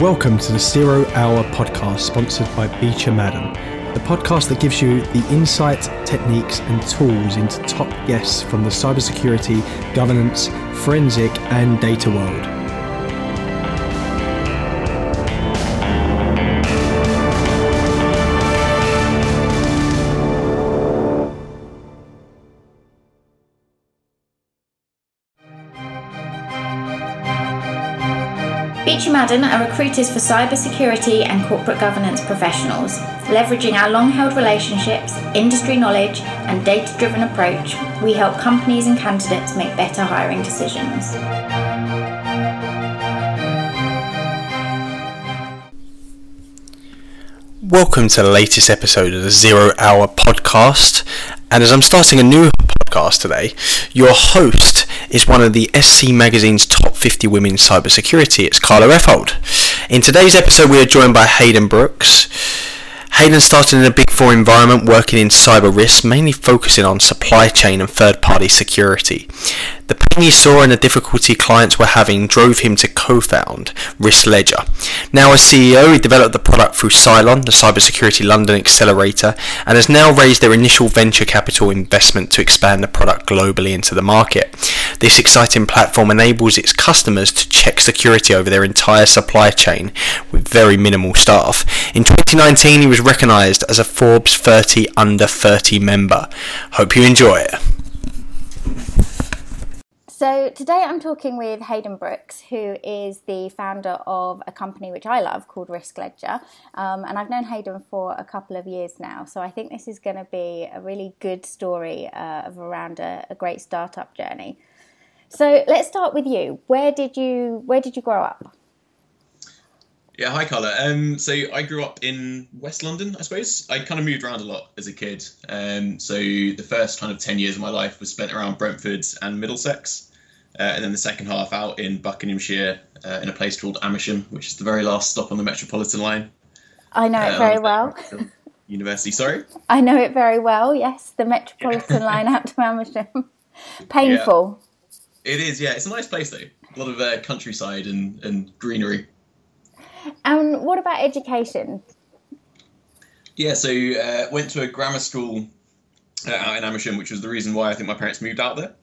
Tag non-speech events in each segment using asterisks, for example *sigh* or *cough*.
Welcome to the Zero Hour podcast sponsored by Beecher Madden, the podcast that gives you the insight, techniques, and tools into top guests from the cybersecurity, governance, forensic, and data world. Beecher Madden are recruiters for cybersecurity and corporate governance professionals. Leveraging our long held relationships, industry knowledge, and data driven approach, we help companies and candidates make better hiring decisions. Welcome to the latest episode of the Zero Hour Podcast. And as I'm starting a new podcast today, your host is one of the SC Magazine's top 50 women in cybersecurity. It's Karla Reffold. In today's episode, we are joined by Haydn Brooks. Haydn started in a Big Four environment working in cyber risk, mainly focusing on supply chain and third party security. The pain he saw and the difficulty clients were having drove him to co-found Risk Ledger. Now as CEO, he developed the product through Cylon, the Cybersecurity London Accelerator, and has now raised their initial venture capital investment to expand the product globally into the market. This exciting platform enables its customers to check security over their entire supply chain with very minimal staff. In 2019, he was recognized as a Forbes 30 under 30 member. Hope you enjoy it. So, today I'm talking with Haydn Brooks, who is the founder of a company which I love called Risk Ledger. Um, and I've known Haydn for a couple of years now. So, I think this is going to be a really good story uh, of around a, a great startup journey. So, let's start with you. Where did you Where did you grow up? Yeah, hi Karla. Um, so I grew up in West London, I suppose. I kind of moved around a lot as a kid. Um, so the first kind of ten years of my life was spent around Brentford and Middlesex. Uh, and then the second half out in Buckinghamshire uh, in a place called Amersham, which is the very last stop on the Metropolitan line. I know it uh, very well. University, sorry? I know it very well, yes. The Metropolitan *laughs* line out to Amersham. Painful. Yeah. It is, yeah. It's a nice place, though. A lot of uh, countryside and, and greenery. And what about education? Yeah, so uh, went to a grammar school uh, out in Amersham, which was the reason why I think my parents moved out there.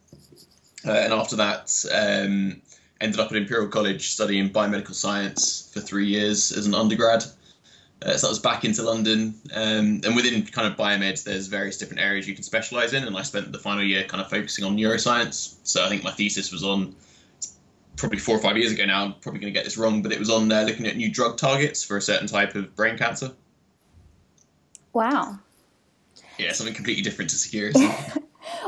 Uh, and after that, um, ended up at Imperial College studying biomedical science for three years as an undergrad. Uh, so that was back into London. Um, and within kind of biomed, there's various different areas you can specialize in. And I spent the final year kind of focusing on neuroscience. So I think my thesis was on probably four or five years ago now. I'm probably going to get this wrong, but it was on uh, looking at new drug targets for a certain type of brain cancer. Wow. Yeah, something completely different to security. *laughs*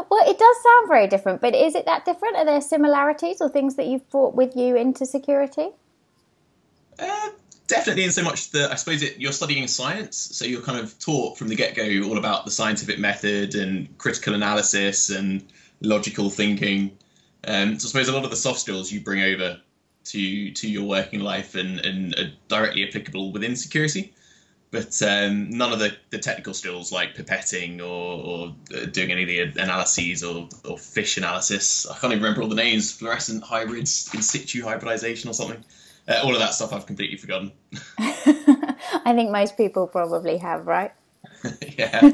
Well, it does sound very different, but is it that different? Are there similarities or things that you've brought with you into security? Uh, definitely, in so much that I suppose it, you're studying science, so you're kind of taught from the get go all about the scientific method and critical analysis and logical thinking. Um, so I suppose a lot of the soft skills you bring over to to your working life and, and are directly applicable within security but um, none of the, the technical skills like pipetting or, or uh, doing any of the analyses or, or fish analysis. I can't even remember all the names. Fluorescent hybrids, in situ hybridization or something. Uh, all of that stuff I've completely forgotten. *laughs* I think most people probably have, right? *laughs* yeah.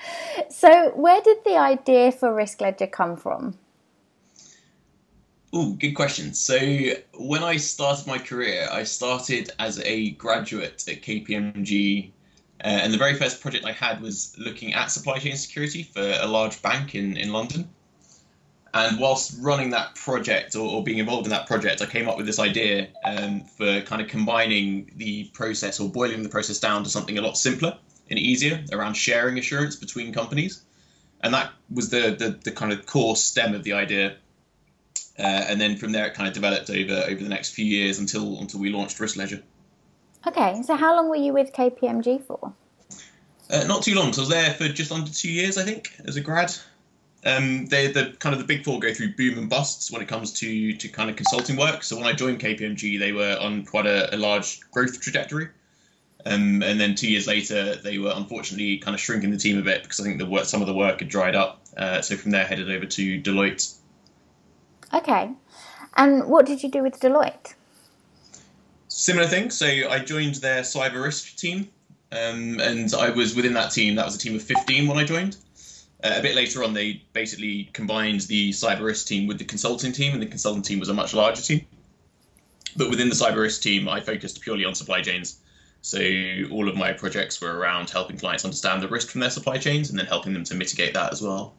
*laughs* so, where did the idea for Risk Ledger come from? Oh, good question. So when I started my career, I started as a graduate at KPMG, uh, and the very first project I had was looking at supply chain security for a large bank in, in London. And whilst running that project or, or being involved in that project, I came up with this idea um, for kind of combining the process or boiling the process down to something a lot simpler and easier around sharing assurance between companies. And that was the, the, the kind of core stem of the idea uh, and then from there it kind of developed over over the next few years until until we launched Risk Ledger. Okay, so how long were you with KPMG for? Uh, not too long. So I was there for just under two years, I think, as a grad. Um, they the kind of the big four go through boom and busts when it comes to to kind of consulting work. So when I joined KPMG, they were on quite a, a large growth trajectory. Um, and then two years later, they were unfortunately kind of shrinking the team a bit because I think the work, some of the work had dried up. Uh, so from there, headed over to Deloitte Okay. And what did you do with Deloitte? Similar thing. So I joined their cyber risk team, um, and I was within that team. That was a team of 15 when I joined. Uh, a bit later on, they basically combined the cyber risk team with the consulting team, and the consulting team was a much larger team. But within the cyber risk team, I focused purely on supply chains. So all of my projects were around helping clients understand the risk from their supply chains and then helping them to mitigate that as well.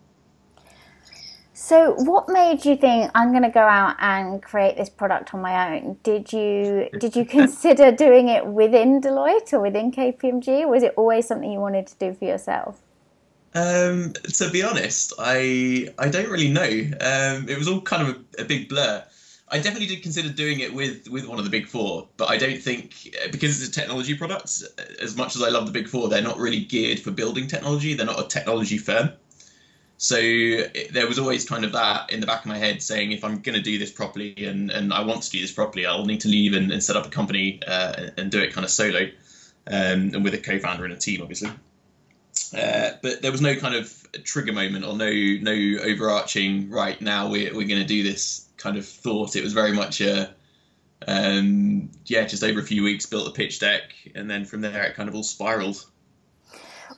So, what made you think I'm going to go out and create this product on my own? Did you did you *laughs* consider doing it within Deloitte or within KPMG? Or was it always something you wanted to do for yourself? Um, to be honest, I I don't really know. Um, it was all kind of a, a, big blur. I definitely did consider doing it with with one of the big four, but I don't think because it's a technology product. As much as I love the big four, they're not really geared for building technology. They're not a technology firm. So it, there was always kind of that in the back of my head saying, if I'm going to do this properly and, and I want to do this properly, I'll need to leave and, and set up a company uh, and do it kind of solo um, and with a co-founder and a team, obviously. Uh, but there was no kind of trigger moment or no no overarching right now we're, we're going to do this kind of thought. It was very much a um, yeah, just over a few weeks built a pitch deck, and then from there it kind of all spiraled.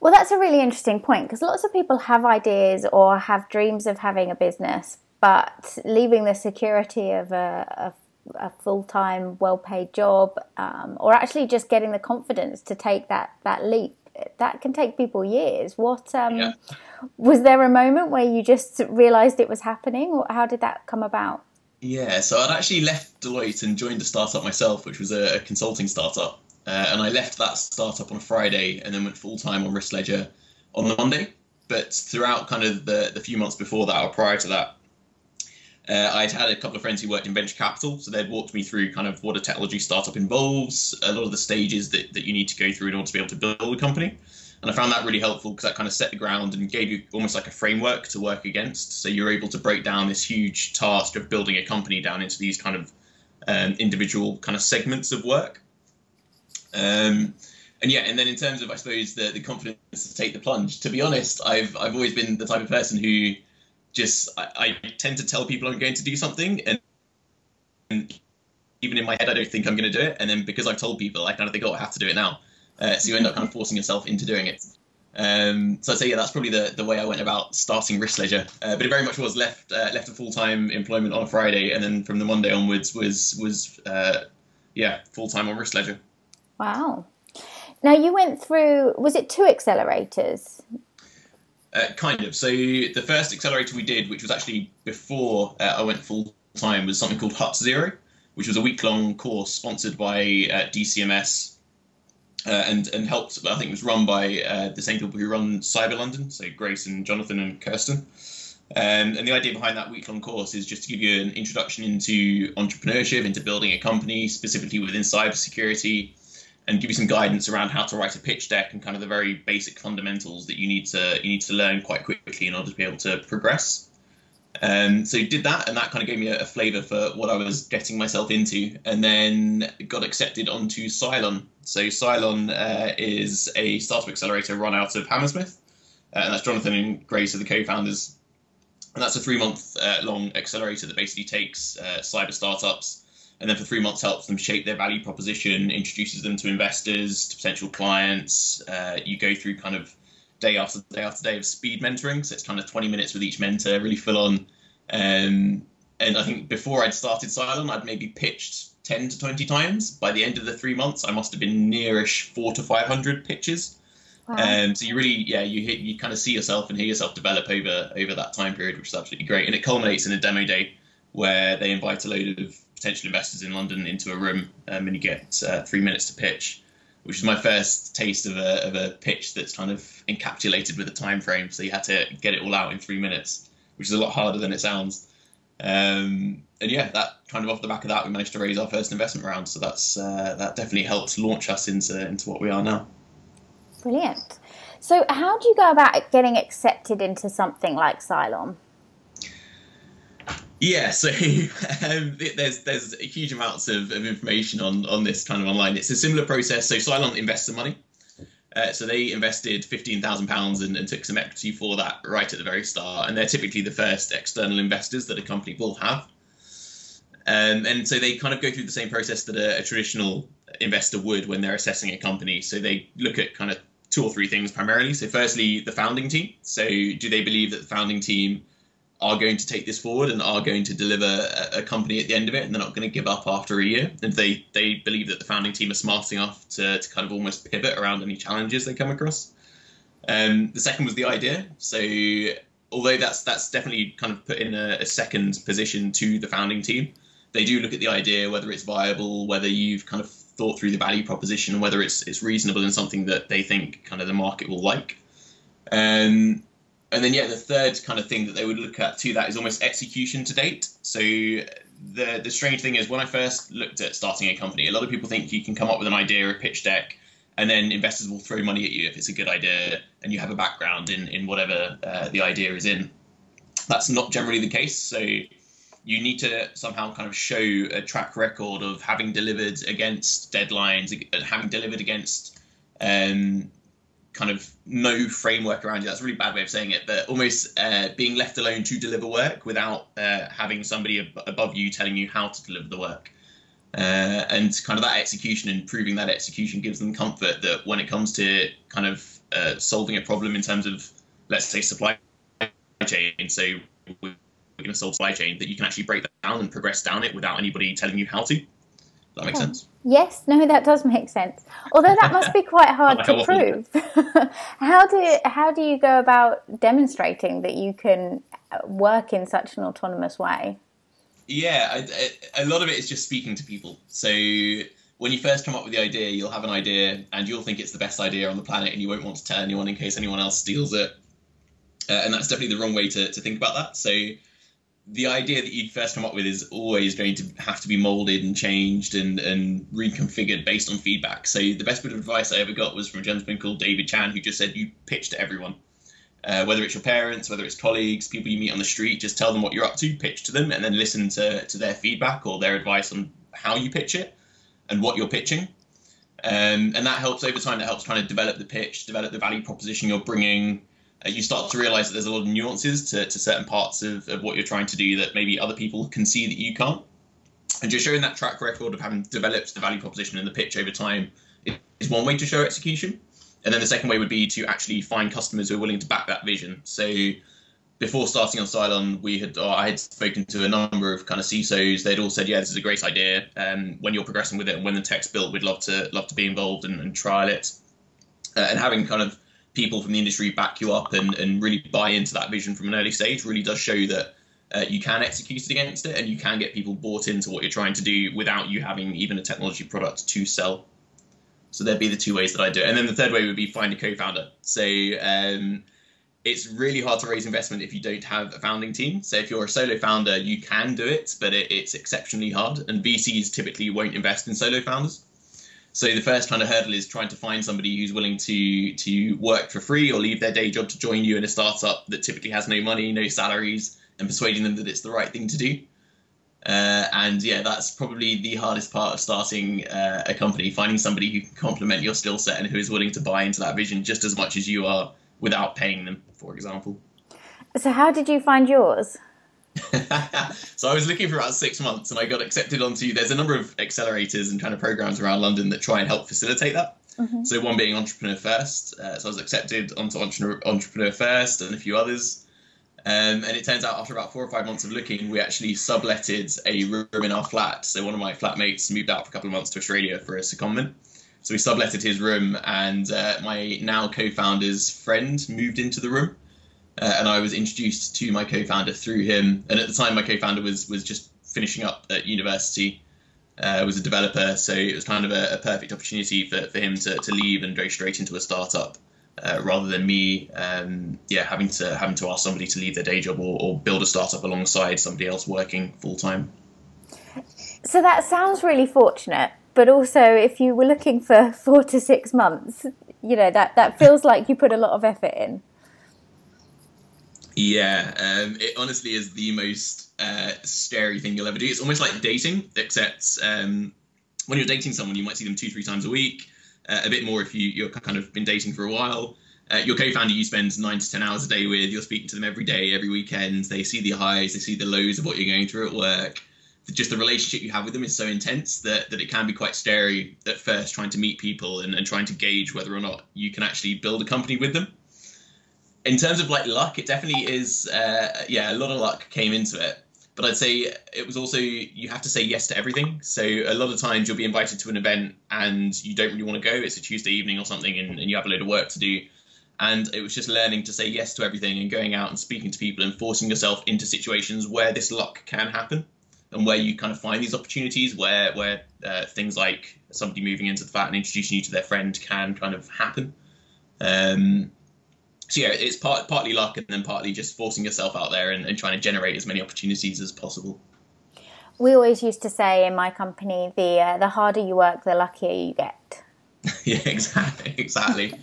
Well, that's a really interesting point because lots of people have ideas or have dreams of having a business, but leaving the security of a, a, a full time, well paid job, um, or actually just getting the confidence to take that, that leap, that can take people years. What um, yeah. was there a moment where you just realised it was happening, or how did that come about? Yeah, so I'd actually left Deloitte and joined a startup myself, which was a, a consulting startup. Uh, and I left that startup on a Friday and then went full time on Risk Ledger on the Monday. But throughout kind of the, the few months before that or prior to that, uh, I'd had a couple of friends who worked in venture capital, so they'd walked me through kind of what a technology startup involves, a lot of the stages that, that you need to go through in order to be able to build a company. And I found that really helpful because that kind of set the ground and gave you almost like a framework to work against. So you're able to break down this huge task of building a company down into these kind of um, individual kind of segments of work. Um, and yeah, and then in terms of I suppose the the confidence to take the plunge. To be honest, I've I've always been the type of person who just I, I tend to tell people I'm going to do something, and, and, even in my head I don't think I'm going to do it, and then because I've told people, I kind of think, oh, I have to do it now. Uh, so you end up kind of forcing yourself into doing it. Um, so I'd say yeah, that's probably the, the way I went about starting Risk Ledger. Uh, but it very much was left uh, left a full time employment on a Friday, and then from the Monday onwards was was uh, yeah full time on Risk Ledger. Wow. Now you went through, was it two accelerators? Uh, kind of. So the first accelerator we did, which was actually before uh, I went full time, was something called Hut Zero, which was a week long course sponsored by uh, DCMS uh, and and helped. I think it was run by uh, the same people who run Cyber London, so Grace and Jonathan and Kirsten. Um, and the idea behind that week long course is just to give you an introduction into entrepreneurship, into building a company, specifically within cybersecurity, and give you some guidance around how to write a pitch deck and kind of the very basic fundamentals that you need to you need to learn quite quickly in order to be able to progress. Um, so did that, and that kind of gave me a, a flavour for what I was getting myself into, and then got accepted onto Cylon. So Cylon uh, is a startup accelerator run out of Hammersmith, uh, and that's Jonathan and Grace are the co-founders, and that's a three-month uh, long accelerator that basically takes uh, cyber startups and then for three months helps them shape their value proposition, introduces them to investors, to potential clients. Uh, you go through kind of day after day after day of speed mentoring, so it's kind of 20 minutes with each mentor, really full on. Um, and I think before I'd started Cylon, I'd maybe pitched 10 to 20 times. By the end of the three months, I must have been nearish four to 500 pitches. Wow. Um, so you really, yeah, you hit, you kind of see yourself and hear yourself develop over over that time period, which is absolutely great. And it culminates in a demo day where they invite a load of potential investors in London into a room, um, and you get uh, three minutes to pitch, which is my first taste of a, of a pitch that's kind of encapsulated with a time frame. So you had to get it all out in three minutes, which is a lot harder than it sounds. Um, and yeah, that kind of off the back of that, we managed to raise our first investment round. So that's uh, that definitely helped launch us into into what we are now. Brilliant. So, how do you go about getting accepted into something like Cylon? Yeah, so *laughs* um, there's there's huge amounts of, of information on on this kind of online. It's a similar process. So Cylon invests some money. Uh, so they invested fifteen thousand pounds and, took some equity for that right at the very start, and they're typically the first external investors that a company will have. Um, and so they kind of go through the same process that a, a, traditional investor would when they're assessing a company. So they look at kind of two or three things primarily. So, firstly, the founding team. So, do they believe that the founding team are going to take this forward and are going to deliver a, a company at the end of it and they're not going to give up after a year? And they, they believe that the founding team are smart enough to, to kind of almost pivot around any challenges they come across. Um, the second was the idea. So, although that's that's definitely kind of put in a, a second position to the founding team, they do look at the idea, whether it's viable, whether you've kind of thought through the value proposition, whether it's it's reasonable and something that they think kind of the market will like. Um, and then yeah, the third kind of thing that they would look at to that is almost execution to date. So the the strange thing is when I first looked at starting a company, a lot of people think you can come up with an idea, a pitch deck, and then investors will throw money at you if it's a good idea and you have a background in in whatever uh, the idea is in. That's not generally the case. So you need to somehow kind of show a track record of having delivered against deadlines, having delivered against um, kind of no framework around you. That's a really bad way of saying it, but almost uh, being left alone to deliver work without uh, having somebody ab- above you telling you how to deliver the work. Uh, and kind of that execution and proving that execution gives them comfort that when it comes to kind of uh, solving a problem in terms of, let's say, supply chain. So we're going to solve supply chain that you can actually break that down and progress down it without anybody telling you how to. Does that make sense? Yes, no, that does make sense. Although that must be *laughs* quite hard to prove. *laughs* how do how do you go about demonstrating that you can work in such an autonomous way? Yeah, I, I, a lot of it is just speaking to people. So when you first come up with the idea, you'll have an idea and you'll think it's the best idea on the planet, and you won't want to tell anyone in case anyone else steals it. Uh, and that's definitely the wrong way to, to think about that. So the idea that you first come up with is always going to have to be molded and changed and, and reconfigured based on feedback. So the best bit of advice I ever got was from a gentleman called David Chan, who just said you pitch to everyone. Uh, whether it's your parents, whether it's colleagues, people you meet on the street, just tell them what you're up to, pitch to them, and then listen to, to their feedback or their advice on how you pitch it and what you're pitching. Um, and that helps over time. That helps kind of develop the pitch, develop the value proposition you're bringing, you start to realize that there's a lot of nuances to, to certain parts of, of what you're trying to do that maybe other people can see that you can't. And just showing that track record of having developed the value proposition and the pitch over time is one way to show execution. And then the second way would be to actually find customers who are willing to back that vision. So before starting on Cylon, we had I had spoken to a number of kind of CISOs. They'd all said, "Yeah, this is a great idea. Um, when you're progressing with it and when the tech's built, we'd love to love to be involved and, and trial it." Uh, and having kind of people from the industry back you up and, and really buy into that vision from an early stage really does show that uh, you can execute it against it and you can get people bought into what you're trying to do without you having even a technology product to sell. So there'd be the two ways that I do it. And then the third way would be find a co-founder. So um, it's really hard to raise investment if you don't have a founding team. So if you're a solo founder, you can do it, but it, it's exceptionally hard. And VCs typically won't invest in solo founders. So the first kind of hurdle is trying to find somebody who's willing to to work for free or leave their day job to join you in a startup that typically has no money, no salaries, and persuading them that it's the right thing to do. Uh, and yeah, that's probably the hardest part of starting uh, a company: finding somebody who can complement your skill set and who is willing to buy into that vision just as much as you are, without paying them, for example. So, how did you find yours? *laughs* so I was looking for about six months, and I got accepted onto. There's a number of accelerators and kind of programs around London that try and help facilitate that. Mm-hmm. So one being Entrepreneur First. Uh, so I was accepted onto Entrepreneur, Entrepreneur First and a few others. Um, and it turns out after about four or five months of looking, we actually subletted a room in our flat. So one of my flatmates moved out for a couple of months to Australia for a secondment. So we subletted his room, and uh, my now co-founder's friend moved into the room uh, and I was introduced to my co-founder through him. And at the time, my co-founder was was just finishing up at university, uh, was a developer, so it was kind of a, a, perfect opportunity for, for him to, to leave and go straight into a startup. Uh, rather than me, um, yeah, having to having to ask somebody to leave their day job or, or build a startup alongside somebody else working full time. So that sounds really fortunate, but also if you were looking for *laughs* four to six months, you know that that feels like you put a lot of effort in. Yeah, um, it honestly is the most uh, scary thing you'll ever do. It's almost like dating, except um, when you're dating someone, you might see them two, three times a week, uh, a bit more if you, you're kind of been dating for a while. Uh, your co-founder you spend nine to ten hours a day with. You're speaking to them every day, every weekend. They see the highs, they see the lows of what you're going through at work. just the relationship you have with them is so intense that, that it can be quite scary at first trying to meet people and, and trying to gauge whether or not you can actually build a company with them. In terms of like luck, it definitely is. Uh, yeah, a lot of luck came into it, but I'd say it was also you have to say yes to everything. So a lot of times you'll be invited to an event and you don't really want to go. It's a Tuesday evening or something, and, and you have a load of work to do. And it was just learning to say yes to everything and going out and speaking to people and forcing yourself into situations where this luck can happen and where you kind of find these opportunities where where uh, things like somebody moving into the flat and introducing you to their friend can kind of happen. Um, so yeah, it's part, partly luck and then partly just forcing yourself out there and, and trying to generate as many opportunities as possible. We always used to say in my company, the uh, the harder you work, the luckier you get. *laughs* yeah, exactly, exactly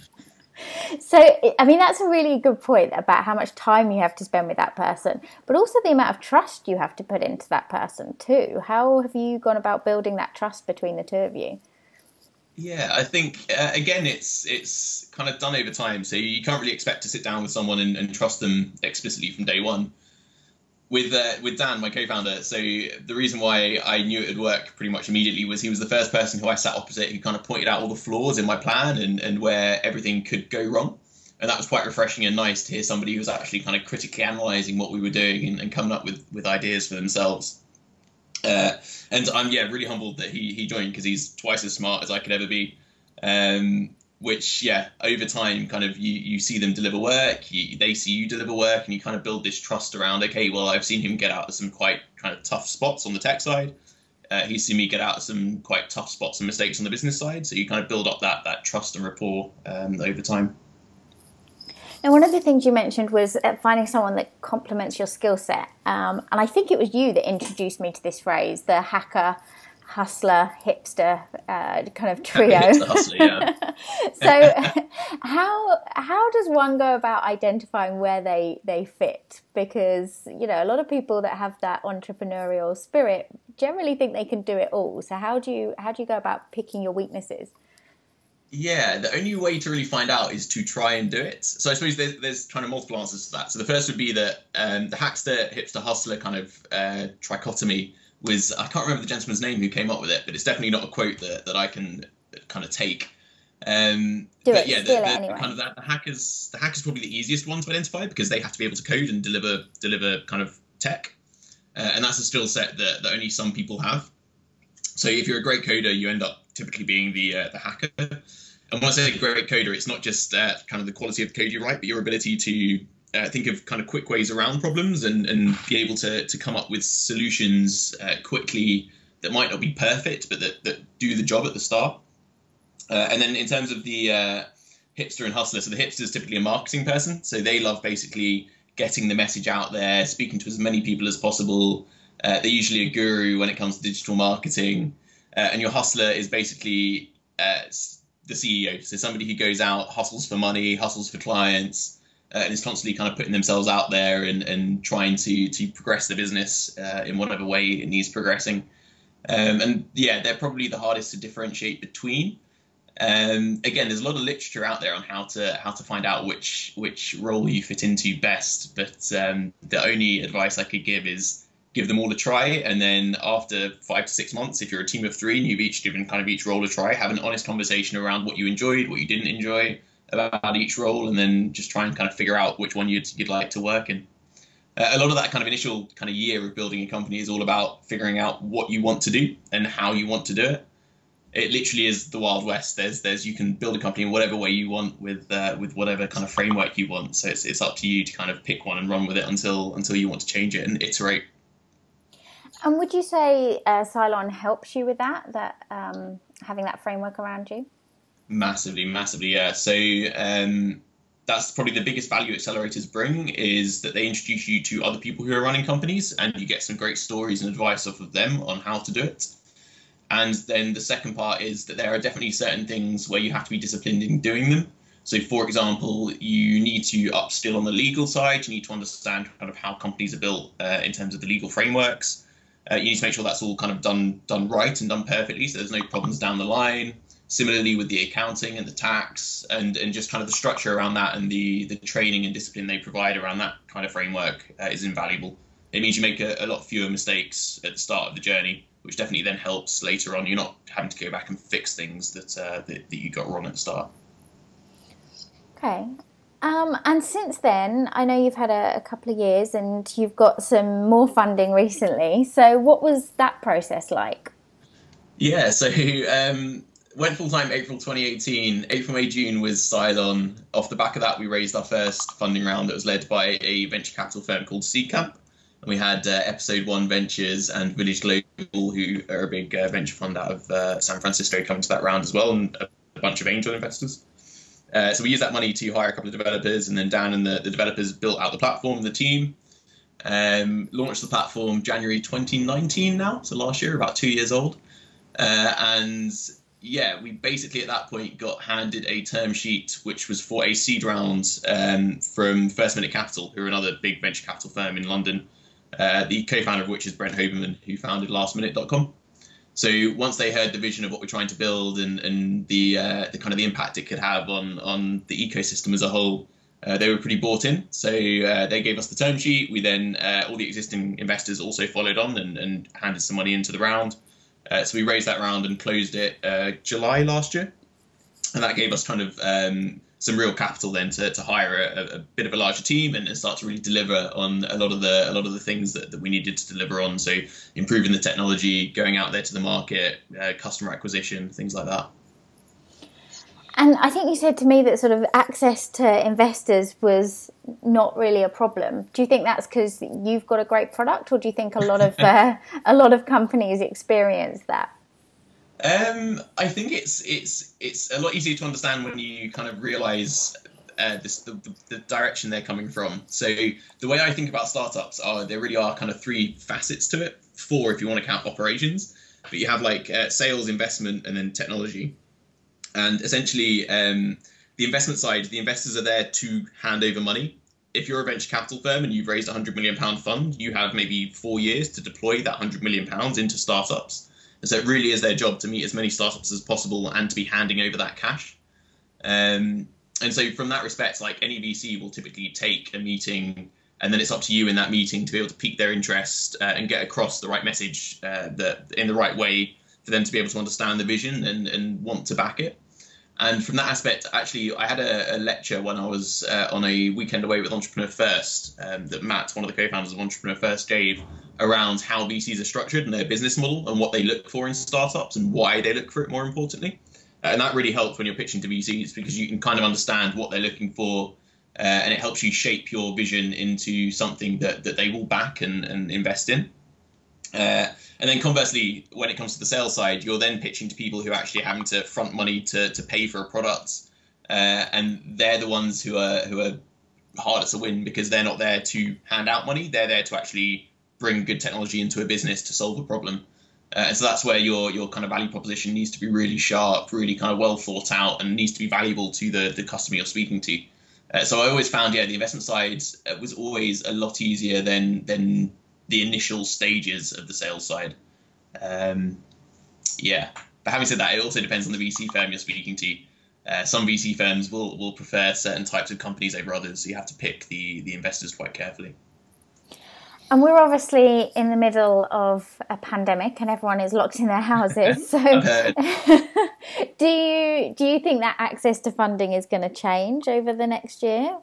*laughs* so i mean that's a really good point about how much time you have to spend with that person but also the amount of trust you have to put into that person too how have you gone about building that trust between the two of you yeah i think uh, again it's it's kind of done over time so you can't really expect to sit down with someone and, and trust them explicitly from day one with uh, with Dan, my co-founder. So the reason why I knew it would work pretty much immediately was he was the first person who I sat opposite who kind of pointed out all the flaws in my plan and, and where everything could go wrong. And that was quite refreshing and nice to hear somebody who was actually kind of critically analysing what we were doing and, and, coming up with, with ideas for themselves. Uh, and I'm yeah really humbled that he he joined because he's twice as smart as I could ever be. Um, which yeah over time kind of you you see them deliver work you, they see you deliver work and you kind of build this trust around okay well i've seen him get out of some quite kind of tough spots on the tech side. Uh, he's seen me get out of some quite tough spots and mistakes on the business side. So you kind of build up that that trust and rapport um, over time now, one of the things you mentioned was uh, finding someone that complements your skill set. Um, and I think it was you that introduced me to this phrase, the hacker hustler hipster uh, kind of trio. *laughs* hustler, yeah. *laughs* so *laughs* how how does one go about identifying where they they fit? Because you know a lot of people that have that entrepreneurial spirit generally think they can do it all. So how do you how do you go about picking your weaknesses? Yeah, the only way to really find out is to try and do it. So I suppose there's, there's kind of multiple answers to that. So the first would be that um, the hackster, hipster, hustler kind of uh, trichotomy was I can't remember the gentleman's name who came up with it, but it's definitely not a quote that, that I can kind of take. Um, Do but it, yeah, the, the, anyway. kind of the, the, hackers, the hackers probably the easiest one to identify because they have to be able to code and deliver deliver kind of tech, uh, and that's a skill set that, that only some people have. So if you're a great coder, you end up typically being the uh, the hacker. And when I say great coder, it's not just uh, kind of the quality of code you write, but your ability to uh, think of kind of quick ways around problems and, and be able to, to come up with solutions uh, quickly that might not be perfect, but that, that do the job at the start. Uh, and then in terms of the uh, hipster and hustler, so the hipster is typically a marketing person. So they love basically getting the message out there, speaking to as many people as possible. Uh, they're usually a guru when it comes to digital marketing. Uh, and your hustler is basically the CEO. So somebody who goes out, hustles for money, hustles for clients, uh, and is constantly kind of putting themselves out there and, and trying to to progress the business uh, in whatever way it needs progressing. Um, and yeah, they're probably the hardest to differentiate between. Um, again, there's a lot of literature out there on how to how to find out which which role you fit into best. But um, the only advice I could give is give them all a try, and then after five to six months, if you're a team of three and you've each given kind of each role a try, have an honest conversation around what you enjoyed, what you didn't enjoy, about each role and then just try and kind of figure out which one you'd, you'd like to work in. Uh, a lot of that kind of initial kind of year of building a company is all about figuring out what you want to do and how you want to do it. It literally is the wild west. There's there's you can build a company in whatever way you want with uh, with whatever kind of framework you want. So it's, it's up to you to kind of pick one and run with it until until you want to change it and iterate. And would you say uh, Cylon helps you with that? That um, having that framework around you? Massively, massively, yeah. So um, that's probably the biggest value accelerators bring is that they introduce you to other people who are running companies, and you get some great stories and advice off of them on how to do it. And then the second part is that there are definitely certain things where you have to be disciplined in doing them. So, for example, you need to upskill on the legal side. You need to understand kind of how companies are built uh, in terms of the legal frameworks. Uh, you need to make sure that's all kind of done done right and done perfectly, so there's no problems down the line. Similarly with the accounting and the tax and, and just kind of the structure around that and the, the training and discipline they provide around that kind of framework uh, is invaluable. It means you make a, a lot fewer mistakes at the start of the journey, which definitely then helps later on. You're not having to go back and fix things that uh, that, that you got wrong at the start. Okay. Um, and since then, I know you've had a, a, couple of years and you've got some more funding recently. So, what was that process like? Yeah, so um, went full time April 2018. April, May, June was Cylon. Off the back of that, we raised our first funding round that was led by a venture capital firm called Seedcamp. And we had uh, Episode One Ventures and Village Global, who are a big uh, venture fund out of uh, San Francisco, coming to that round as well, and a bunch of angel investors. Uh, so we used that money to hire a couple of developers, and then Dan and the, the developers built out the platform, the team. Um, launched the platform January 2019 now, so last year, about two years old. Uh, and yeah, we basically at that point got handed a term sheet which was for a seed round um, from First Minute Capital, who are another big venture capital firm in London. Uh, the co-founder of which is Brent Hoberman, who founded LastMinute.com. So once they heard the vision of what we're trying to build and and the uh, the kind of the impact it could have on on the ecosystem as a whole, uh, they were pretty bought in. So uh, they gave us the term sheet. We then uh, all the existing investors also followed on and, and handed some money into the round. Uh, so we raised that round and closed it uh, July last year, and that gave us kind of um, some real capital then to, to hire a, a, bit of a larger team and, and, start to really deliver on a lot of the a lot of the things that, that we needed to deliver on. So improving the technology, going out there to the market, uh, customer acquisition, things like that. And I think you said to me that sort of access to investors was not really a problem. Do you think that's because you've got a great product, or do you think a lot of *laughs* uh, a lot of companies experience that? Um, I think it's it's it's a lot easier to understand when you kind of realize uh, this, the, the direction they're coming from. So the way I think about startups are there really are kind of three facets to it. Four if you want to count operations, but you have like uh, sales, investment, and then technology. And essentially, um, the investment side, the investors are there to hand over money. If you're a venture capital firm and you've raised a hundred million pound fund, you have maybe four years to deploy that hundred million pounds into startups and so it really is their job to meet as many startups as possible and to be handing over that cash. Um, and so from that respect, like any VC will typically take a meeting and then it's up to you in that meeting to be able to pique their interest uh, and get across the right message uh, that in the right way for them to be able to understand the vision and, and want to back it. And from that aspect, actually, I had a, a lecture when I was uh, on a weekend away with Entrepreneur First um, that Matt, one of the co-founders of Entrepreneur First, gave around how VCs are structured and their business model and what they look for in startups and why they look for it. More importantly, uh, and that really helps when you're pitching to VCs because you can kind of understand what they're looking for. Uh, and it helps you shape your vision into something that, that they will back and, and invest in. Uh, and then conversely, when it comes to the sales side, you're then pitching to people who are actually having to front money to, to pay for a product, uh, and they're the ones who are who are harder to win because they're not there to hand out money. They're there to actually bring good technology into a business to solve a problem. Uh, and so that's where your your kind of value proposition needs to be really sharp, really kind of well thought out, and needs to be valuable to the the customer you're speaking to. Uh, so I always found, yeah, the investment side uh, was always a lot easier than than the initial stages of the sales side. Um, yeah, but having said that, it also depends on the VC firm you're speaking to. Uh, some VC firms will will prefer certain types of companies over others, so you have to pick the the investors quite carefully. And we're obviously in the middle of a pandemic, and everyone is locked in their houses. *laughs* So, *laughs* do you do you think that access to funding is going to change over the next year?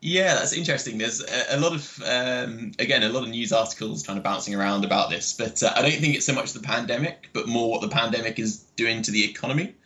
Yeah, that's interesting. There's a, a lot of, um, again, a lot of news articles kind of bouncing around about this, but uh, I don't think it's so much the pandemic, but more what the pandemic is doing to the economy.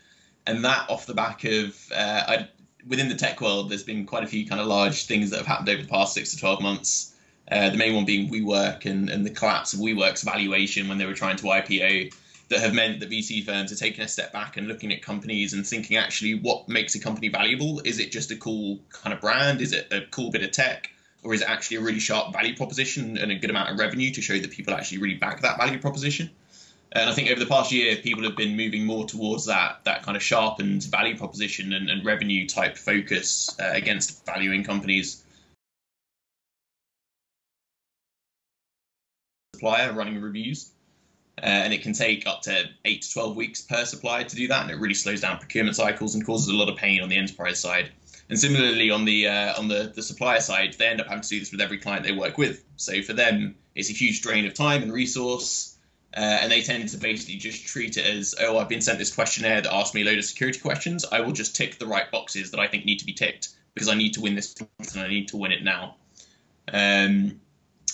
And that off the back of, uh, I, within the tech world, there's been quite a few kind of large things that have happened over the past six to 12 months. Uh, the main one being WeWork and, and the collapse of WeWork's valuation when they were trying to IPO that have meant that VC firms are taking a step back and looking at companies and thinking actually what makes a company valuable? Is it just a cool kind of brand? Is it a cool bit of tech? Or is it actually a really sharp value proposition and a good amount of revenue to show that people actually really back that value proposition? And I think over the past year, people have been moving more towards that that kind of sharpened value proposition and, and revenue type focus uh, against valuing companies. Supplier running reviews. Uh, and it can take up to eight to 12 weeks per supplier to do that. And it really slows down procurement cycles and causes a lot of pain on the enterprise side. And similarly, on the uh, on the, the supplier side, they end up having to do this with every client they work with. So for them, it's a huge drain of time and resource. Uh, and they tend to basically just treat it as, oh, I've been sent this questionnaire that asks me a load of security questions. I will just tick the right boxes that I think need to be ticked because I need to win this and I need to win it now. Um,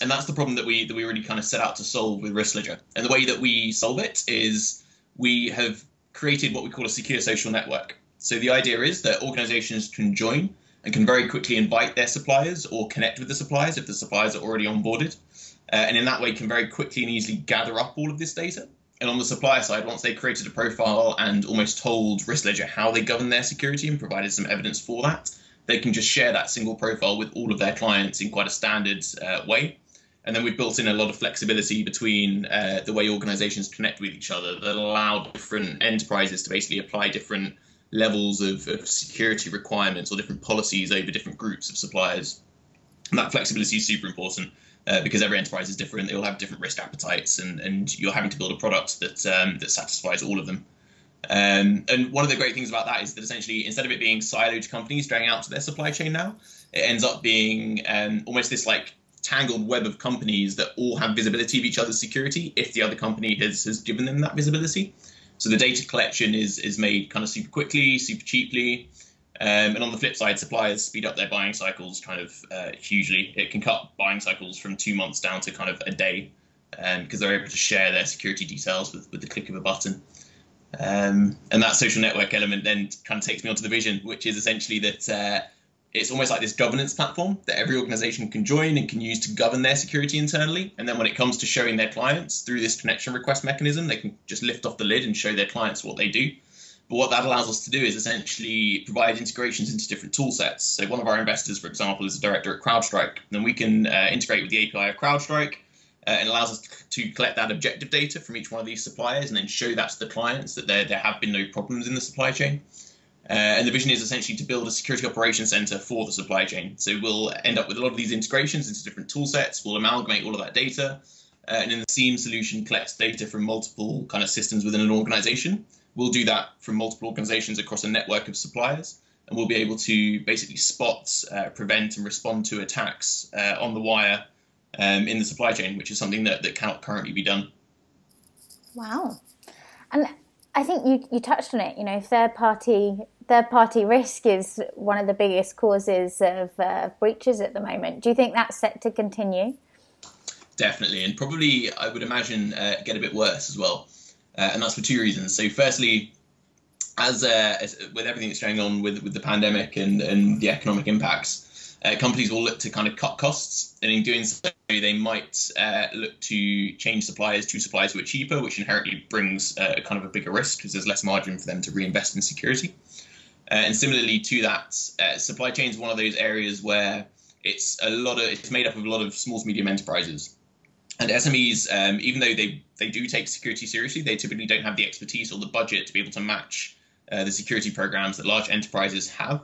and that's the problem that we that we really kind of set out to solve with RiskLedger. And the way that we solve it is we have created what we call a secure social network. So the idea is that organizations can join and can very quickly invite their suppliers or connect with the suppliers if the suppliers are already onboarded. Uh, and in that way can very quickly and easily gather up all of this data. And on the supplier side, once they created a profile and almost told RiskLedger how they govern their security and provided some evidence for that, they can just share that single profile with all of their clients in quite a standard uh, way. And then we've built in a lot of flexibility between uh, the way organizations connect with each other that allow different enterprises to basically apply different levels of, of security requirements or different policies over different groups of suppliers. And that flexibility is super important. Uh, because every enterprise is different, they all have different risk appetites, and, and you're having to build a product that um, that satisfies all of them. Um, and one of the great things about that is that essentially, instead of it being siloed companies dragging out to their supply chain now, it ends up being um, almost this like tangled web of companies that all have visibility of each other's security if the other company has has given them that visibility. So the data collection is is made kind of super quickly, super cheaply. Um, and on the flip side, suppliers speed up their buying cycles kind of uh, hugely. It can cut buying cycles from two months down to kind of a day because um, they're able to share their security details with, with the click of a button. Um, and that social network element then kind of takes me onto the vision, which is essentially that uh, it's almost like this governance platform that every organization can join and can use to govern their security internally. And then when it comes to showing their clients through this connection request mechanism, they can just lift off the lid and show their clients what they do. But what that allows us to do is essentially provide integrations into different tool sets. So one of our investors, for example, is a director at CrowdStrike. And we can uh, integrate with the API of CrowdStrike uh, and allows us to collect that objective data from each one of these suppliers and then show that to the clients that there, there have been no problems in the supply chain. Uh, and the vision is essentially to build a security operations center for the supply chain. So we'll end up with a lot of these integrations into different tool sets. We'll amalgamate all of that data. Uh, and then the SIEM solution collects data from multiple kind of systems within an organization. We'll do that from multiple organizations across a network of suppliers. And we'll be able to basically spot, uh, prevent, and respond to attacks uh, on the wire um, in the supply chain, which is something that, that cannot currently be done. Wow. And I think you, you touched on it, you know, third party third party risk is one of the biggest causes of uh, breaches at the moment. Do you think that's set to continue? Definitely, and probably I would imagine uh, get a bit worse as well. Uh, and that's for two reasons. So, firstly, as, uh, as, with everything that's going on with with the pandemic and, and the economic impacts, uh, companies will look to kind of cut costs, and in doing so, they might uh, look to change suppliers to suppliers who are cheaper, which inherently brings kind of a bigger risk because there's less margin for them to reinvest in security. Uh, and similarly to that, uh, supply chain is one of those areas where it's a lot of it's made up of a lot of small to medium enterprises. And SMEs, um, even though they, they do take security seriously, they typically don't have the expertise or the budget to be able to match uh, the security programs that large enterprises have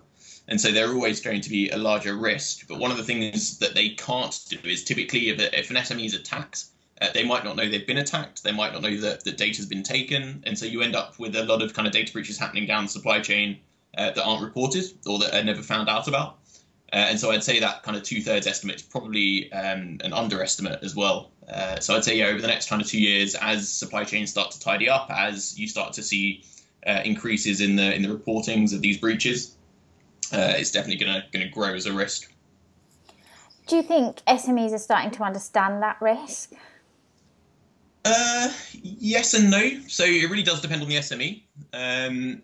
and so they're always going to be a larger risk. But one of the things that they can't do is typically if, if an SME is attacked, uh, they might not know they've been attacked. They might not know that the data's been taken, and so you end up with a lot of kind of data breaches happening down the supply chain uh, that aren't reported or that are never found out about. Uh, and so I'd say that kind of two thirds estimate is probably um, an underestimate as well. Uh, so I'd say yeah, over the next kind of two years, as supply chains start to tidy up, as you start to see uh, increases in the in the reportings of these breaches, uh, it's definitely going to going to grow as a risk. Do you think SMEs are starting to understand that risk? Uh, yes and no. So it really does depend on the SME. Um,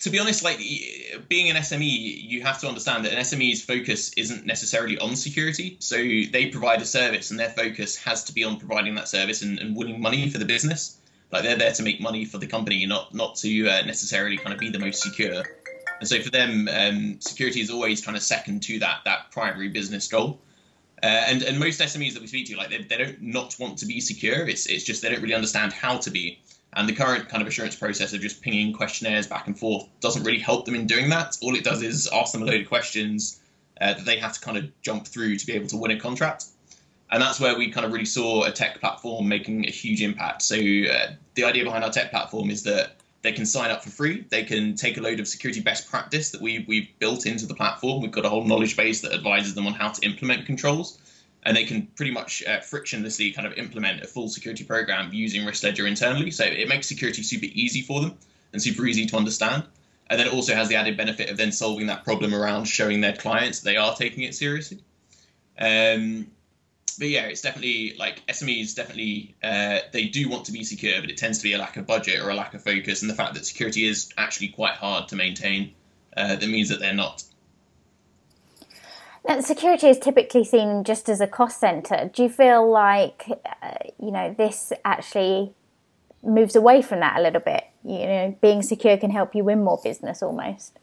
to be honest, like being an SME, you have to understand that an SME's focus isn't necessarily on security. So they provide a service, and their focus has to be on providing that service and, and winning money for the business. Like they're there to make money for the company, not not to uh, necessarily kind of be the most secure. And so for them, um, security is always kind of second to that that primary business goal. Uh, and and most SMEs that we speak to, like they, they don't not want to be secure. It's it's just they don't really understand how to be. And the current kind of assurance process of just pinging questionnaires back and forth doesn't really help them in doing that. All it does is ask them a load of questions uh, that they have to kind of jump through to be able to win a contract. And that's where we kind of really saw a tech platform making a huge impact. So uh, the idea behind our tech platform is that they can sign up for free. They can take a load of security best practice that we, we've built into the platform. We've got a whole knowledge base that advises them on how to implement controls. And they can pretty much uh, frictionlessly kind of implement a full security program using Risk Ledger internally. So it makes security super easy for them and super easy to understand. And then it also has the added benefit of then solving that problem around showing their clients they are taking it seriously. Um, but yeah, it's definitely like SMEs definitely uh, they do want to be secure, but it tends to be a lack of budget or a lack of focus, and the fact that security is actually quite hard to maintain uh, that means that they're not. Now, security is typically seen just as a cost center. Do you feel like uh, you know this actually moves away from that a little bit? You know, being secure can help you win more business almost.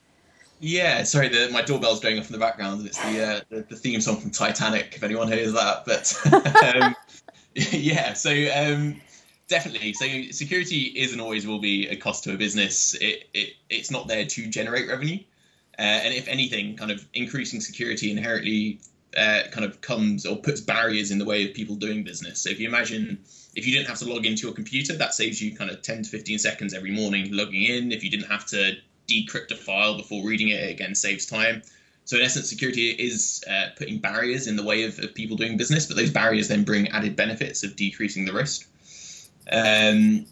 Yeah, sorry, the, my doorbell's going off in the background. It's the, uh, the, the theme song from Titanic. If anyone hears that, but *laughs* um, *laughs* yeah, so um, definitely, so security is and always will be a cost to a business. It, it it's not there to generate revenue. Uh, and if anything, kind of increasing security inherently uh, kind of comes or puts barriers in the way of people doing business. So if you imagine if you didn't have to log into your computer, that saves you kind of 10 to 15 seconds every morning logging in. If you didn't have to decrypt a file before reading it, it again saves time. So in essence, security is uh, putting barriers in the way of, of, people doing business, but those barriers then bring added benefits of decreasing the risk. Um,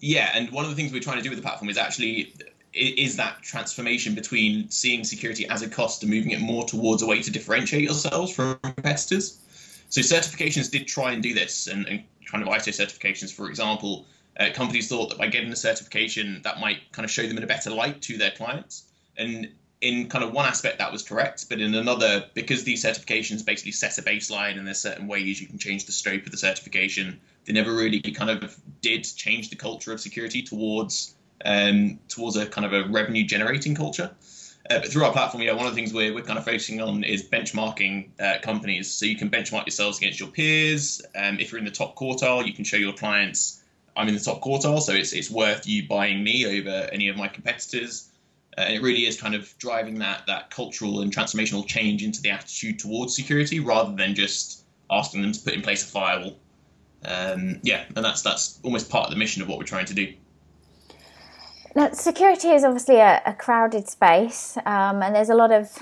yeah, and one of the things we're trying to do with the platform is actually is that transformation between seeing security as a cost and moving it more towards a way to differentiate yourselves from competitors. So certifications did try and do this, and, and kind of ISO certifications, for example, uh, companies thought that by getting a certification, that might kind of show them in a better light to their clients. And in kind of one aspect, that was correct, but in another, because these certifications basically set a baseline and there's certain ways you can change the scope of the certification, they never really kind of did change the culture of security towards um, towards a kind of a revenue generating culture. Uh, but through our platform, yeah, one of the things we're, we're kind of focusing on is benchmarking uh, companies. So you can benchmark yourselves against your peers. Um, if you're in the top quartile, you can show your clients, I'm in the top quartile, so it's, it's worth you buying me over any of my competitors. Uh, and it really is kind of driving that that cultural and transformational change into the attitude towards security rather than just asking them to put in place a firewall. Um, yeah, and that's that's almost part of the mission of what we're trying to do. Now, security is obviously a, a crowded space, um, and there's a lot of.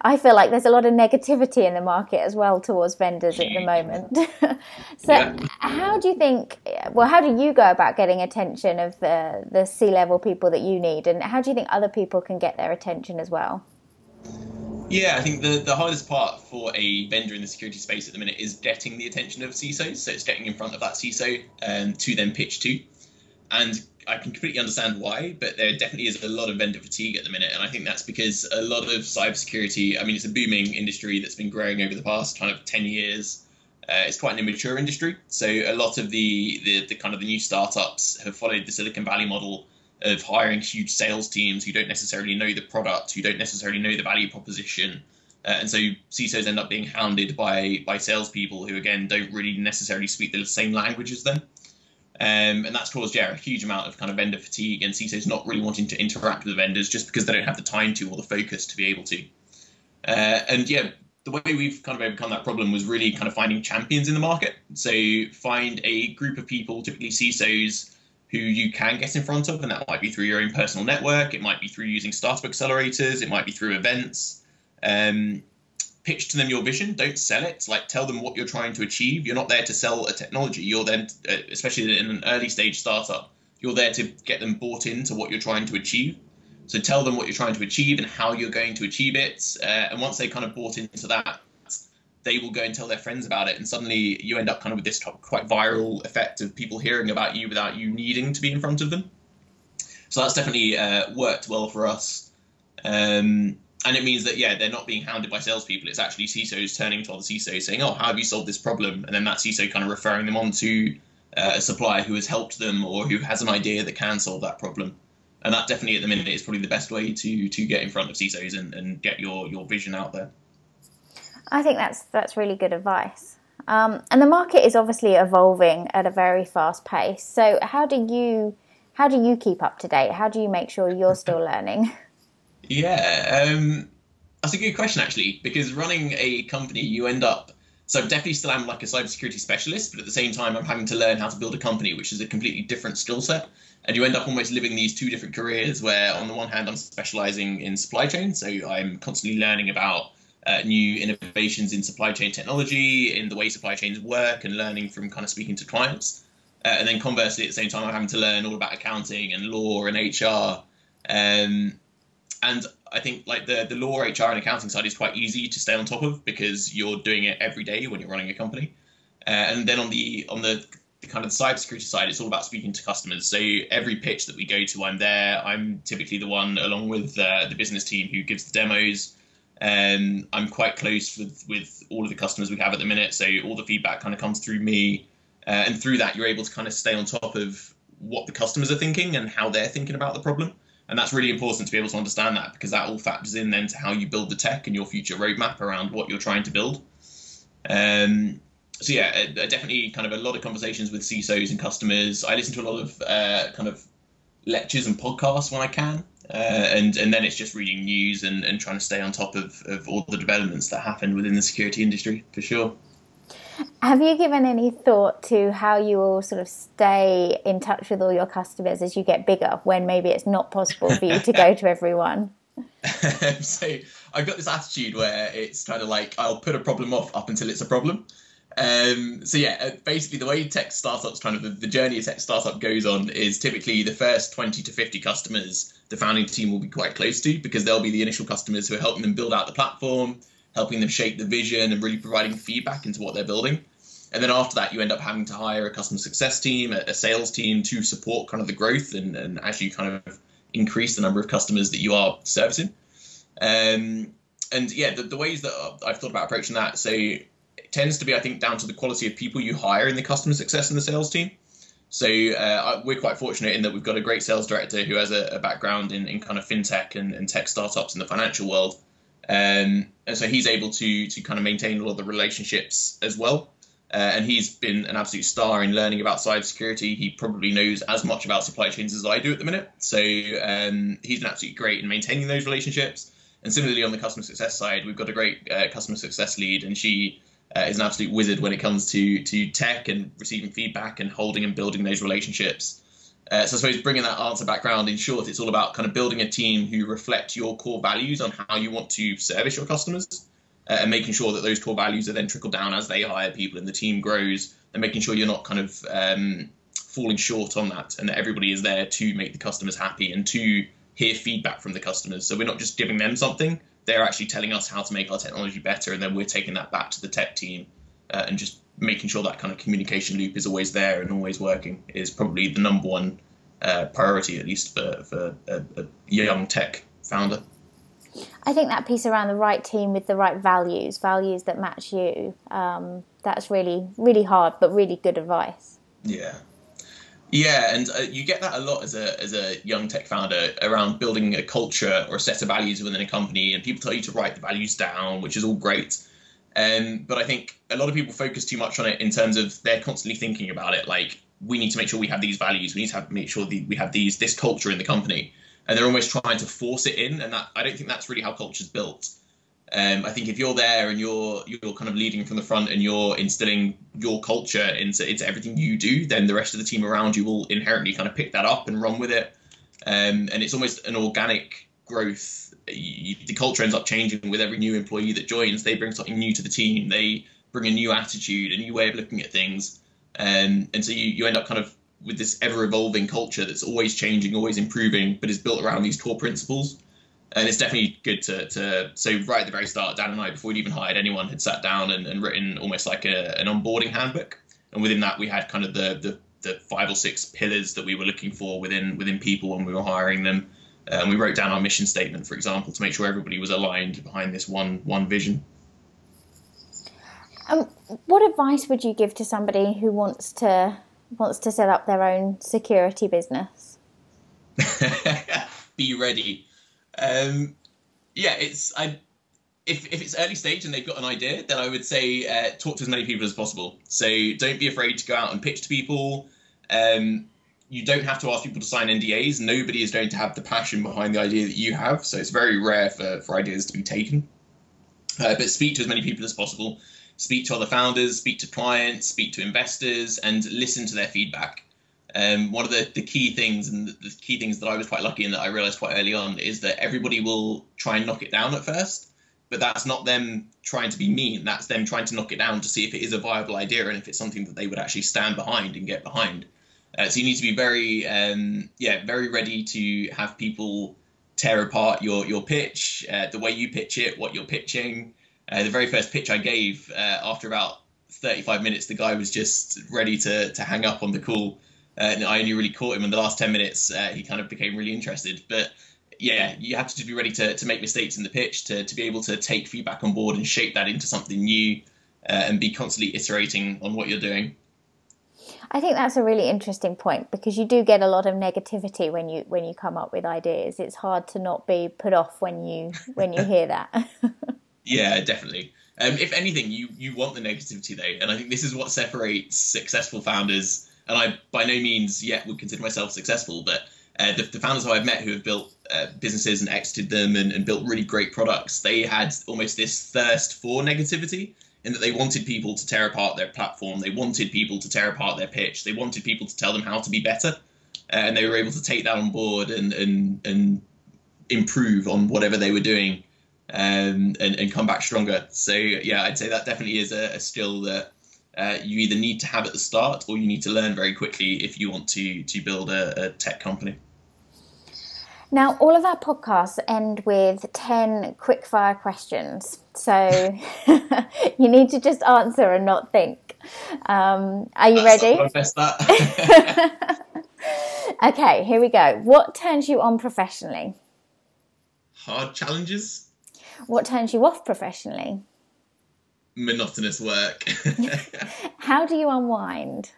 I feel like there's a lot of negativity in the market as well towards vendors at the moment. *laughs* so, yeah. how do you think? Well, how do you go about getting attention of the the C level people that you need, and how do you think other people can get their attention as well? Yeah, I think the, the hardest part for a vendor in the security space at the minute is getting the attention of CISOs. So it's getting in front of that CISO um, to then pitch to. And I can completely understand why, but there definitely is a lot of vendor fatigue at the minute, and I think that's because a lot of cybersecurity. I mean, it's a booming industry that's been growing over the past kind of ten years. Uh, it's quite an immature industry, so a lot of the, the the kind of the new startups have followed the Silicon Valley model of hiring huge sales teams who don't necessarily know the product, who don't necessarily know the value proposition, uh, and so CISOs end up being hounded by by salespeople who again don't really necessarily speak the same language as them. Um, and that's caused yeah a huge amount of kind of vendor fatigue and CISOs not really wanting to interact with the vendors just because they don't have the time to or the focus to be able to. Uh, and yeah, the way we've kind of overcome that problem was really kind of finding champions in the market. So find a group of people, typically CISOs, who you can get in front of, and that might be through your own personal network, it might be through using startup accelerators, it might be through events. Um, pitch to them your vision. Don't sell it. Like tell them what you're trying to achieve. You're not there to sell a technology. You're then uh, especially in an early stage startup you're there to get them bought into what you're trying to achieve. So tell them what you're trying to achieve and how you're going to achieve it. Uh, and once they kind of bought into that they will go and tell their friends about it. And suddenly you end up kind of with this quite viral effect of people hearing about you without you needing to be in front of them. So that's definitely uh, worked well for us. Um, and it means that yeah, they're not being hounded by salespeople. It's actually CISOs turning to other CISOs saying, "Oh, how have you solved this problem?" And then that CISO kind of referring them on to uh, a supplier who has helped them or who has an idea that can solve that problem. And that definitely at the minute is probably the best way to to get in front of CISOs and, and get your your vision out there. I think that's that's really good advice. Um, and the market is obviously evolving at a very fast pace. So how do you how do you keep up to date? How do you make sure you're still *laughs* learning? Yeah, um, that's a good question actually, because running a company, you end up. So I definitely still am like a cybersecurity specialist, but at the same time, I'm having to learn how to build a company, which is a completely different skill set. And you end up almost living these two different careers, where on the one hand, I'm specializing in supply chain, so I'm constantly learning about uh, new innovations in supply chain technology, in the way supply chains work, and learning from kind of speaking to clients. Uh, and then conversely, at the same time, I'm having to learn all about accounting and law and HR. Um, and I think like the the law, HR, and accounting side is quite easy to stay on top of because you're doing it every day when you're running a company. Uh, and then on the on the, the kind of the cybersecurity side, it's all about speaking to customers. So every pitch that we go to, I'm there. I'm typically the one, along with uh, the business team, who gives the demos. And um, I'm quite close with with all of the customers we have at the minute. So all the feedback kind of comes through me, uh, and through that, you're able to kind of stay on top of what the customers are thinking and how they're thinking about the problem and that's really important to be able to understand that because that all factors in then to how you build the tech and your future roadmap around what you're trying to build. Um, so yeah, uh, definitely kind of a lot of conversations with CISOs and customers. I listen to a lot of uh, kind of lectures and podcasts when I can, uh, and and then it's just reading news and, and trying to stay on top of, of all the developments that happen within the security industry for sure. Have you given any thought to how you will sort of stay in touch with all your customers as you get bigger when maybe it's not possible for you to go to everyone? *laughs* so I've got this attitude where it's kind of like I'll put a problem off up until it's a problem. Um, so yeah, uh, basically the way tech startups kind of the, the journey a tech startup goes on is typically the first 20 to 50 customers the founding team will be quite close to because they'll be the initial customers who are helping them build out the platform, helping them shape the vision and really providing feedback into what they're building. And then after that, you end up having to hire a customer success team, a, sales team to support kind of the growth and, and actually kind of increase the number of customers that you are servicing. Um, and yeah, the, the ways that I've thought about approaching that, so it tends to be, I think, down to the quality of people you hire in the customer success and the sales team. So uh, we're quite fortunate in that we've got a great sales director who has a, a background in, in kind of fintech and, and tech startups in the financial world. Um, and so he's able to to kind of maintain all of the relationships as well. Uh, and he's been an absolute star in learning about cybersecurity. He probably knows as much about supply chains as I do at the minute. So um, he's been absolutely great in maintaining those relationships. And similarly, on the customer success side, we've got a great uh, customer success lead, and she uh, is an absolute wizard when it comes to to tech and receiving feedback and holding and building those relationships. Uh, so I suppose bringing that answer background in short, it's all about kind of building a team who reflect your core values on how you want to service your customers, uh, and making sure that those core values are then trickled down as they hire people and the team grows, and making sure you're not kind of um, falling short on that, and that everybody is there to make the customers happy and to hear feedback from the customers. So we're not just giving them something; they're actually telling us how to make our technology better, and then we're taking that back to the tech team uh, and just making sure that kind of communication loop is always there and always working is probably the number one uh, priority, at least for, for a, a, young tech founder. I think that piece around the right team with the right values, values that match you, um, that's really, really hard, but really good advice. Yeah. Yeah, and uh, you get that a lot as a as a young tech founder around building a culture or a set of values within a company, and people tell you to write the values down, which is all great. Um, but I think a lot of people focus too much on it in terms of they're constantly thinking about it. Like we need to make sure we have these values. We need to have, make sure the, we have these this culture in the company, and they're almost trying to force it in. And that I don't think that's really how culture's built. Um, I think if you're there and you're you're kind of leading from the front and you're instilling your culture into into everything you do, then the rest of the team around you will inherently kind of pick that up and run with it. Um, and it's almost an organic growth you, the culture ends up changing with every new employee that joins. They bring something new to the team. They bring a new attitude, a new way of looking at things, um, and so you, you end up kind of with this ever evolving culture that's always changing, always improving, but is built around these core principles. And it's definitely good to, to so right at the very start, Dan and I, before we'd even hired anyone, had sat down and, and written almost like a, an onboarding handbook. And within that, we had kind of the, the the five or six pillars that we were looking for within within people when we were hiring them and um, we wrote down our mission statement, for example, to make sure everybody was aligned behind this one one vision. Um, what advice would you give to somebody who wants to wants to set up their own security business? *laughs* Be ready. Um, yeah, it's I. If, if it's early stage and they've got an idea, then I would say uh, talk to as many people as possible. So don't be afraid to go out and pitch to people. Um, you don't have to ask people to sign NDAs. Nobody is going to have the passion behind the idea that you have. So it's very rare for, for ideas to be taken. Uh, but speak to as many people as possible. Speak to other founders, speak to clients, speak to investors, and listen to their feedback. Um, one of the, the key things, and the, key things that I was quite lucky in that I realized quite early on, is that everybody will try and knock it down at first. but that's not them trying to be mean. That's them trying to knock it down to see if it is a viable idea and if it's something that they would actually stand behind and get behind. Uh, so you need to be very, um, yeah, very ready to have people tear apart your your pitch, uh, the way you pitch it, what you're pitching. Uh, the very first pitch I gave, uh, after about 35 minutes, the guy was just ready to to hang up on the call. Uh, and I only really caught him in the last 10 minutes. Uh, he kind of became really interested, but yeah, you have to just be ready to, to make mistakes in the pitch to, to be able to take feedback on board and shape that into something new and be constantly iterating on what you're doing. I think that's a really interesting point because you do get a lot of negativity when you when you come up with ideas. It's hard to not be put off when you when you hear that. *laughs* yeah, definitely. Um, if anything, you you want the negativity though, and I think this is what separates successful founders. And I by no means yet would consider myself successful, but uh, the, the, founders who I've met who have built uh, businesses and exited them and, and, built really great products, they had almost this thirst for negativity in that they wanted people to tear apart their platform. They wanted people to tear apart their pitch. They wanted people to tell them how to be better. Uh, and they were able to take that on board and, and, and improve on whatever they were doing um, and, and come back stronger. So, yeah, I'd say that definitely is a, a skill that uh, you either need to have at the start or you need to learn very quickly if you want to, to build a, a tech company. Now, all of our podcasts end with 10 quickfire questions. So *laughs* you need to just answer and not think. Um, are you That's ready? *laughs* okay, here we go. What turns you on professionally? Hard challenges. What turns you off professionally? Monotonous work. *laughs* How do you unwind?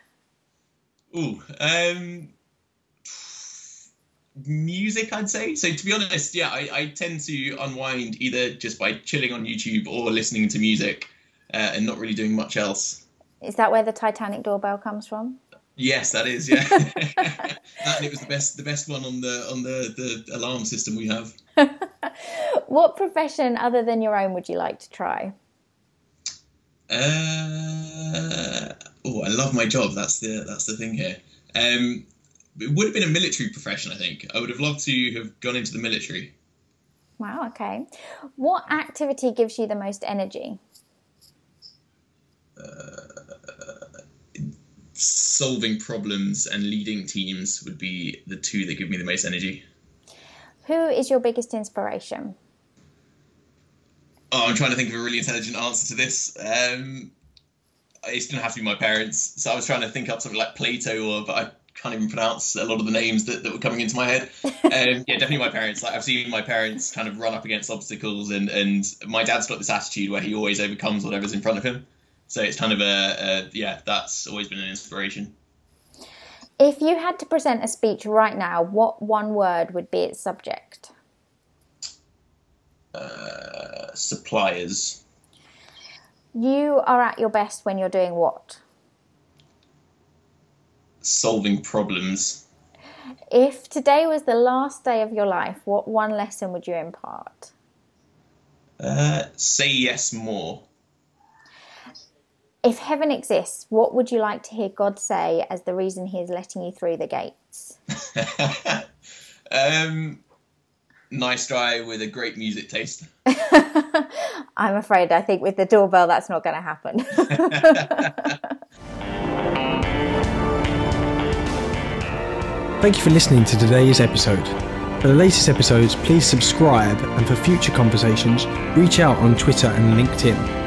Ooh, um, music, I'd say. So to be honest, yeah, I, I tend to unwind either just by chilling on YouTube or listening to music, uh, and not really doing much else. Is that where the Titanic doorbell comes from? Yes, that is. Yeah, *laughs* that and it was the best, the best one on the on the the alarm system we have. *laughs* what profession other than your own would you like to try? Uh, oh, I love my job. That's the that's the thing here. Um, it would have been a military profession, I think. I would have loved to have gone into the military. Wow, okay. What activity gives you the most energy? Uh, solving problems and leading teams would be the two that give me the most energy. Who is your biggest inspiration? Oh, I'm trying to think of a really intelligent answer to this. Um, it's to have to be my parents. So I was trying to think up something like Plato, or but I can't even pronounce a lot of the names that, that were coming into my head. *laughs* Um, yeah, definitely my parents. Like I've seen my parents kind of run up against obstacles, and and my dad's got this attitude where he always overcomes whatever's in front of him. So it's kind of a, a yeah, that's always been an inspiration. If you had to present a speech right now, what one word would be its subject? Uh, suppliers. You are at your best when you're doing what? solving problems. If today was the last day of your life, what one lesson would you impart? Uh, say yes more. If heaven exists, what would you like to hear God say as the reason He is letting you through the gates? *laughs* um, nice guy with a great music taste. *laughs* I'm afraid I think with the doorbell that's not going to happen. *laughs* Thank you for listening to today's episode. For the latest episodes, please subscribe and for future conversations, reach out on Twitter and LinkedIn.